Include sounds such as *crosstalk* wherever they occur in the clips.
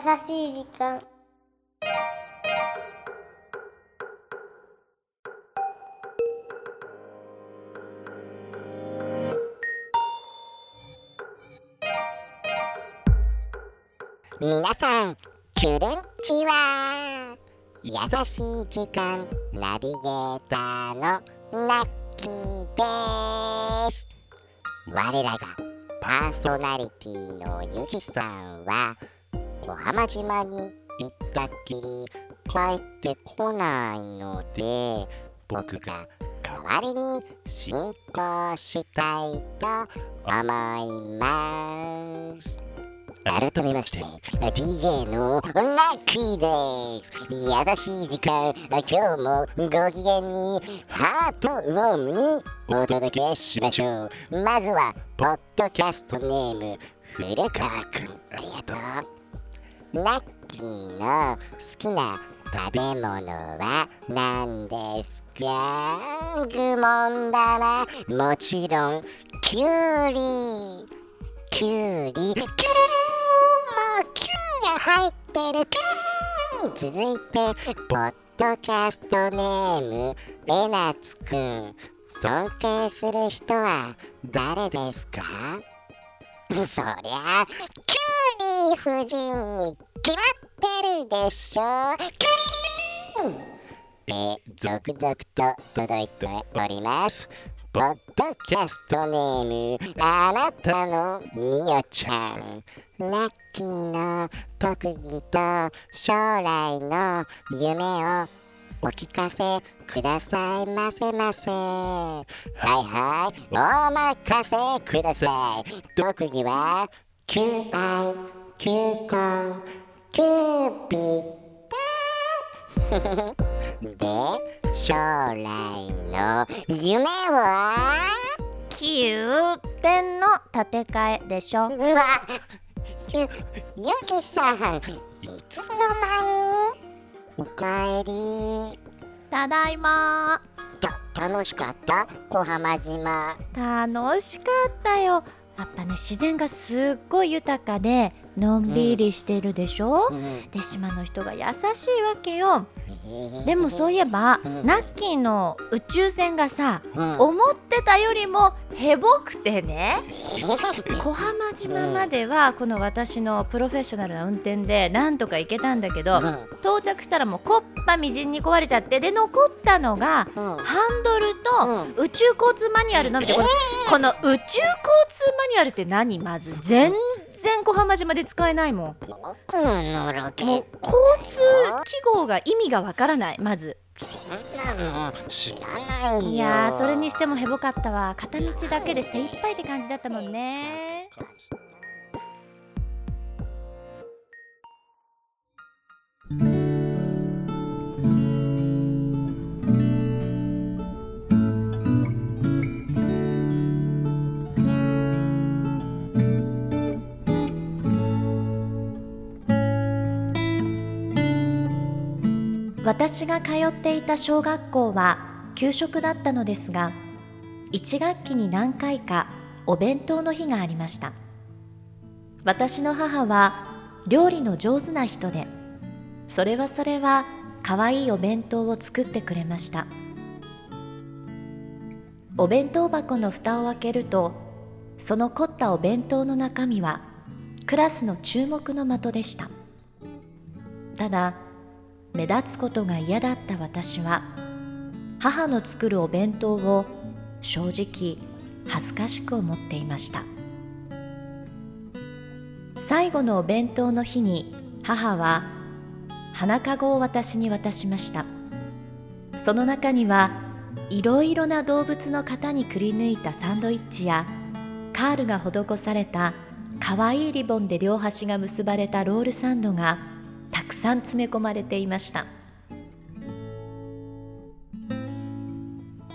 しい時間。皆さん、キュルンチは優しい時間ナビゲーターのラッキーです。我らがパーソナリティのゆきさんは小浜島に行ったっきり帰ってこないので僕が代わりに進行したいと思います。改めまして DJ のラッキーです。優しい時間今日もご機嫌にハートウォームにお届けしましょう。まずはポッドキャストネーム古川くん。ありがとうラッキーの好きな食べ物は何ですか？愚問だな。もちろんきゅうりきゅうりきゅるるもうキューが入ってる。キュル続いてポッドキャストネームえなつくん。尊敬する人は誰ですか？そりゃキュウリ夫人に決まってるでしょ。キュリリンえ続々と届いております。ポッドキャストネームあなたのみよちゃん。ラッキーの特技と将来の夢をお聞かせくださいませませ。はいはい。お任せください特技は求愛求婚キューピッドで将来の夢は？宮殿の建て替えでしょ。うわゆゆきさんいつの間におかえり。ただいま。た楽しかった？小浜島。楽しかったよ。やっぱね自然がすっごい豊かでのんびりしてるでしょ、うん。で島の人が優しいわけよでもそういえば、うん。ナッキーの宇宙船がさうん。思ってたよりもヘボくてね。小浜島まではこの私のプロフェッショナルな運転でなんとか行けたんだけど、うん。到着したらもうコッパみじんに壊れちゃってで残ったのがうん。ハンドルと宇宙交通マニュアルの。みでこのこの宇宙交通マニュアルって何？まず全然小浜島で使えないもん。もう交通記号が意味がわからないまず。知らないよ。いやーそれにしてもヘボかったわ。片道だけで精一杯って感じだったもんね私が通っていた小学校は給食だったのですが1学期に何回かお弁当の日がありました。私の母は料理の上手な人でそれはそれは可愛いお弁当を作ってくれました。お弁当箱の蓋を開けるとその凝ったお弁当の中身はクラスの注目の的でした。ただ目立つことが嫌だった私は母の作るお弁当を正直恥ずかしく思っていました。最後のお弁当の日に母は花かごを私に渡しました。その中にはいろいろな動物の型にくり抜いたサンドイッチやカールが施されたかわいいリボンで両端が結ばれたロールサンドがたくさん詰め込まれていました。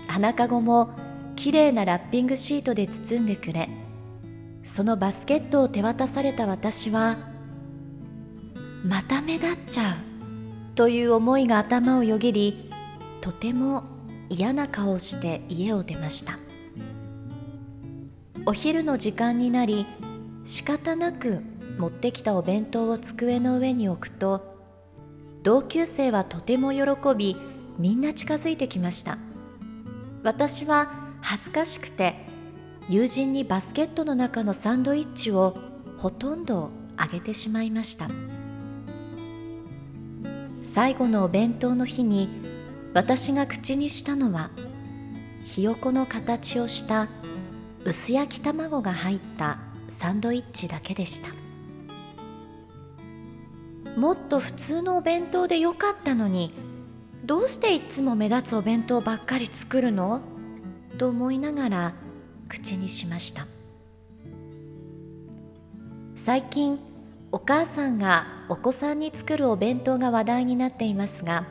花かごもきれいなラッピングシートで包んでくれ。そのバスケットを手渡された私はまた目立っちゃう。という思いが頭をよぎりとても嫌な顔をして家を出ました。お昼の時間になり仕方なく持ってきたお弁当を机の上に置くと同級生はとても喜びみんな近づいてきました。私は恥ずかしくて友人にバスケットの中のサンドイッチをほとんどあげてしまいました。最後のお弁当の日に私が口にしたのはひよこの形をした薄焼き卵が入ったサンドイッチだけでした。もっと普通のお弁当でよかったのにどうしていつも目立つお弁当ばっかり作るの？と思いながら口にしました。最近お母さんがお子さんに作るお弁当が話題になっていますが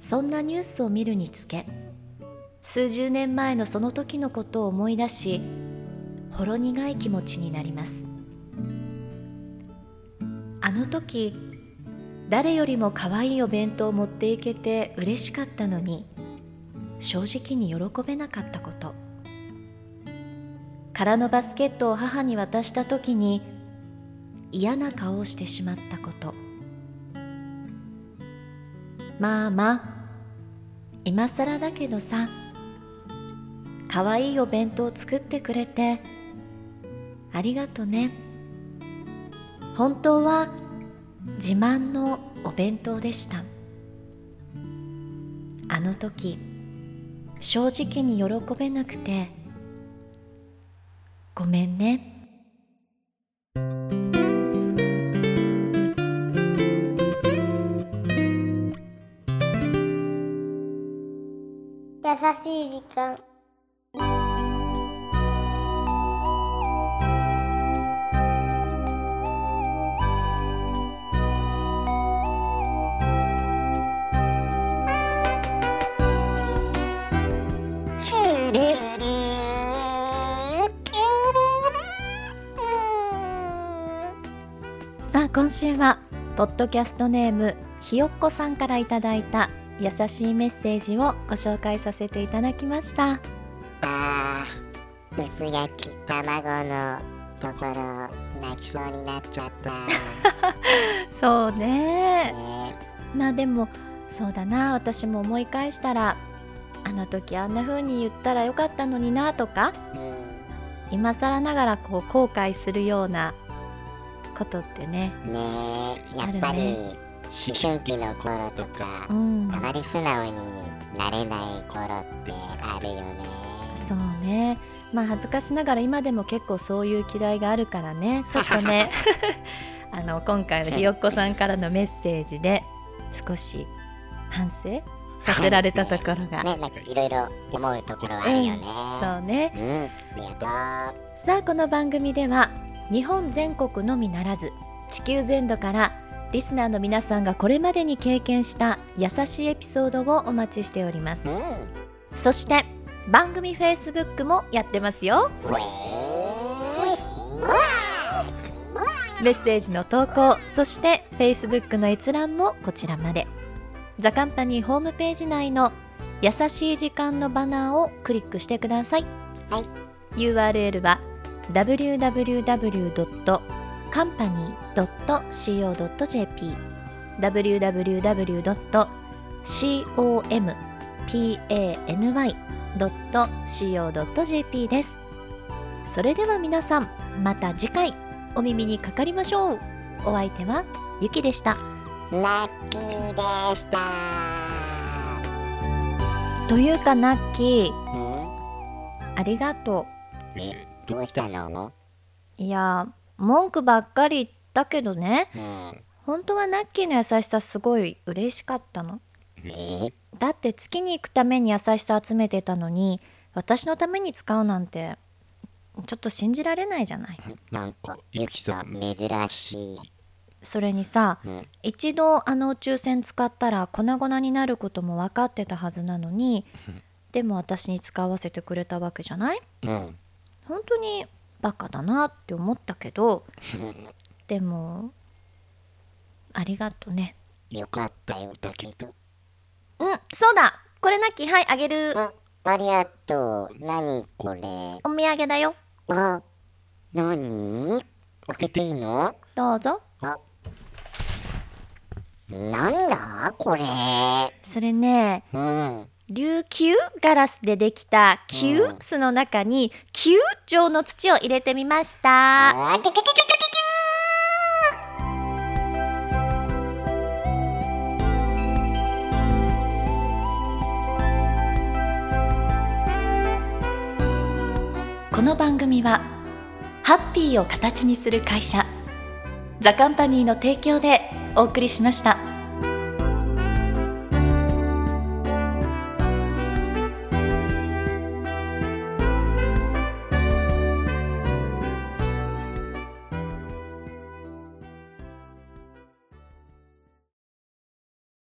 そんなニュースを見るにつけ数十年前のその時のことを思い出しほろ苦い気持ちになります。あの時誰よりも可愛いお弁当を持っていけて嬉しかったのに正直に喜べなかったこと。空のバスケットを母に渡した時に嫌な顔をしてしまったこと。まあまあ今更だけどさかわいいお弁当を作ってくれてありがとね。本当は自慢のお弁当でした。あの時正直に喜べなくてごめんね。優しい時間。今週はポッドキャストネームひよっこさんからいただいた優しいメッセージをご紹介させていただきました。あー薄焼き卵のところ泣きそうになっちゃった。*laughs* そうね。ね。まあでもそうだな。私も思い返したらあの時あんな風に言ったらよかったのになとかうん。今更ながらこう後悔するようなことってね。ねえやっぱりね。思春期の頃とかうん。あまり素直になれない頃ってあるよね。そうね。まあ恥ずかしながら今でも結構そういう嫌いがあるからね。ちょっとね。*laughs* *laughs* あの今回のひよっこさんからのメッセージで少し反省？させられたところが、ねなんかいろいろ思うところはあるよね。そうね。うんありがとさあこの番組では日本全国のみならず地球全土からリスナーの皆さんがこれまでに経験した優しいエピソードをお待ちしております。ううん。そして番組 Facebook もやってますよ。メッセージの投稿そして Facebook の閲覧もこちらまで。ザカンパニーホームページ内の優しい時間のバナーをクリックしてください、はい。URL は www.company.co.jp www.company.co.jp です。それでは皆さんまた次回お耳にかかりましょう。お相手はゆきでした。ラッキーでした。というかナッキー。うん？ありがとえ？どうしたの？ういや文句ばっかり言ったけどね。うん。本当はナッキーの優しさすごい嬉しかったの。え？だって月に行くために優しさ集めてたのに私のために使うなんてちょっと信じられないじゃない。なんかゆきさん。珍しい。それにさうん。一度あの宇宙船使ったら粉々になることも分かってたはずなのにでも私に使わせてくれたわけじゃない？うん本当にバカだなって思ったけどでもありがとね。よかったよだけど。うんそうだ。これなきはいあげる。あありがとう。何これ？お土産だよ。あ何？お開けていいの？どうぞ。なんだ？これ。それねうん琉球ガラスでできたキュースの中に球状の土を入れてみましたこの番組はハッピーを形にする会社ザカンパニーの提供でお送りしました。